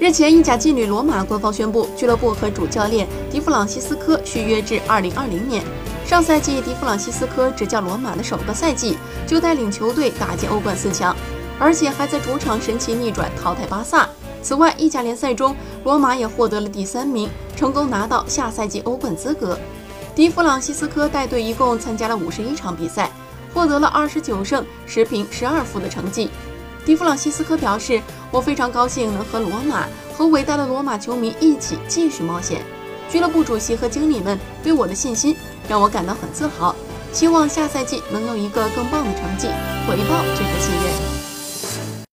日前，意甲劲旅罗马官方宣布，俱乐部和主教练迪弗朗西斯科续约至2020年。上赛季，迪弗朗西斯科执教罗马的首个赛季就带领球队打进欧冠四强，而且还在主场神奇逆转淘汰巴萨。此外，意甲联赛中，罗马也获得了第三名，成功拿到下赛季欧冠资格。迪弗朗西斯科带队一共参加了五十一场比赛，获得了二十九胜十平十二负的成绩。皮弗朗西斯科表示：“我非常高兴能和罗马和伟大的罗马球迷一起继续冒险。俱乐部主席和经理们对我的信心让我感到很自豪。希望下赛季能用一个更棒的成绩，回报这份信任。”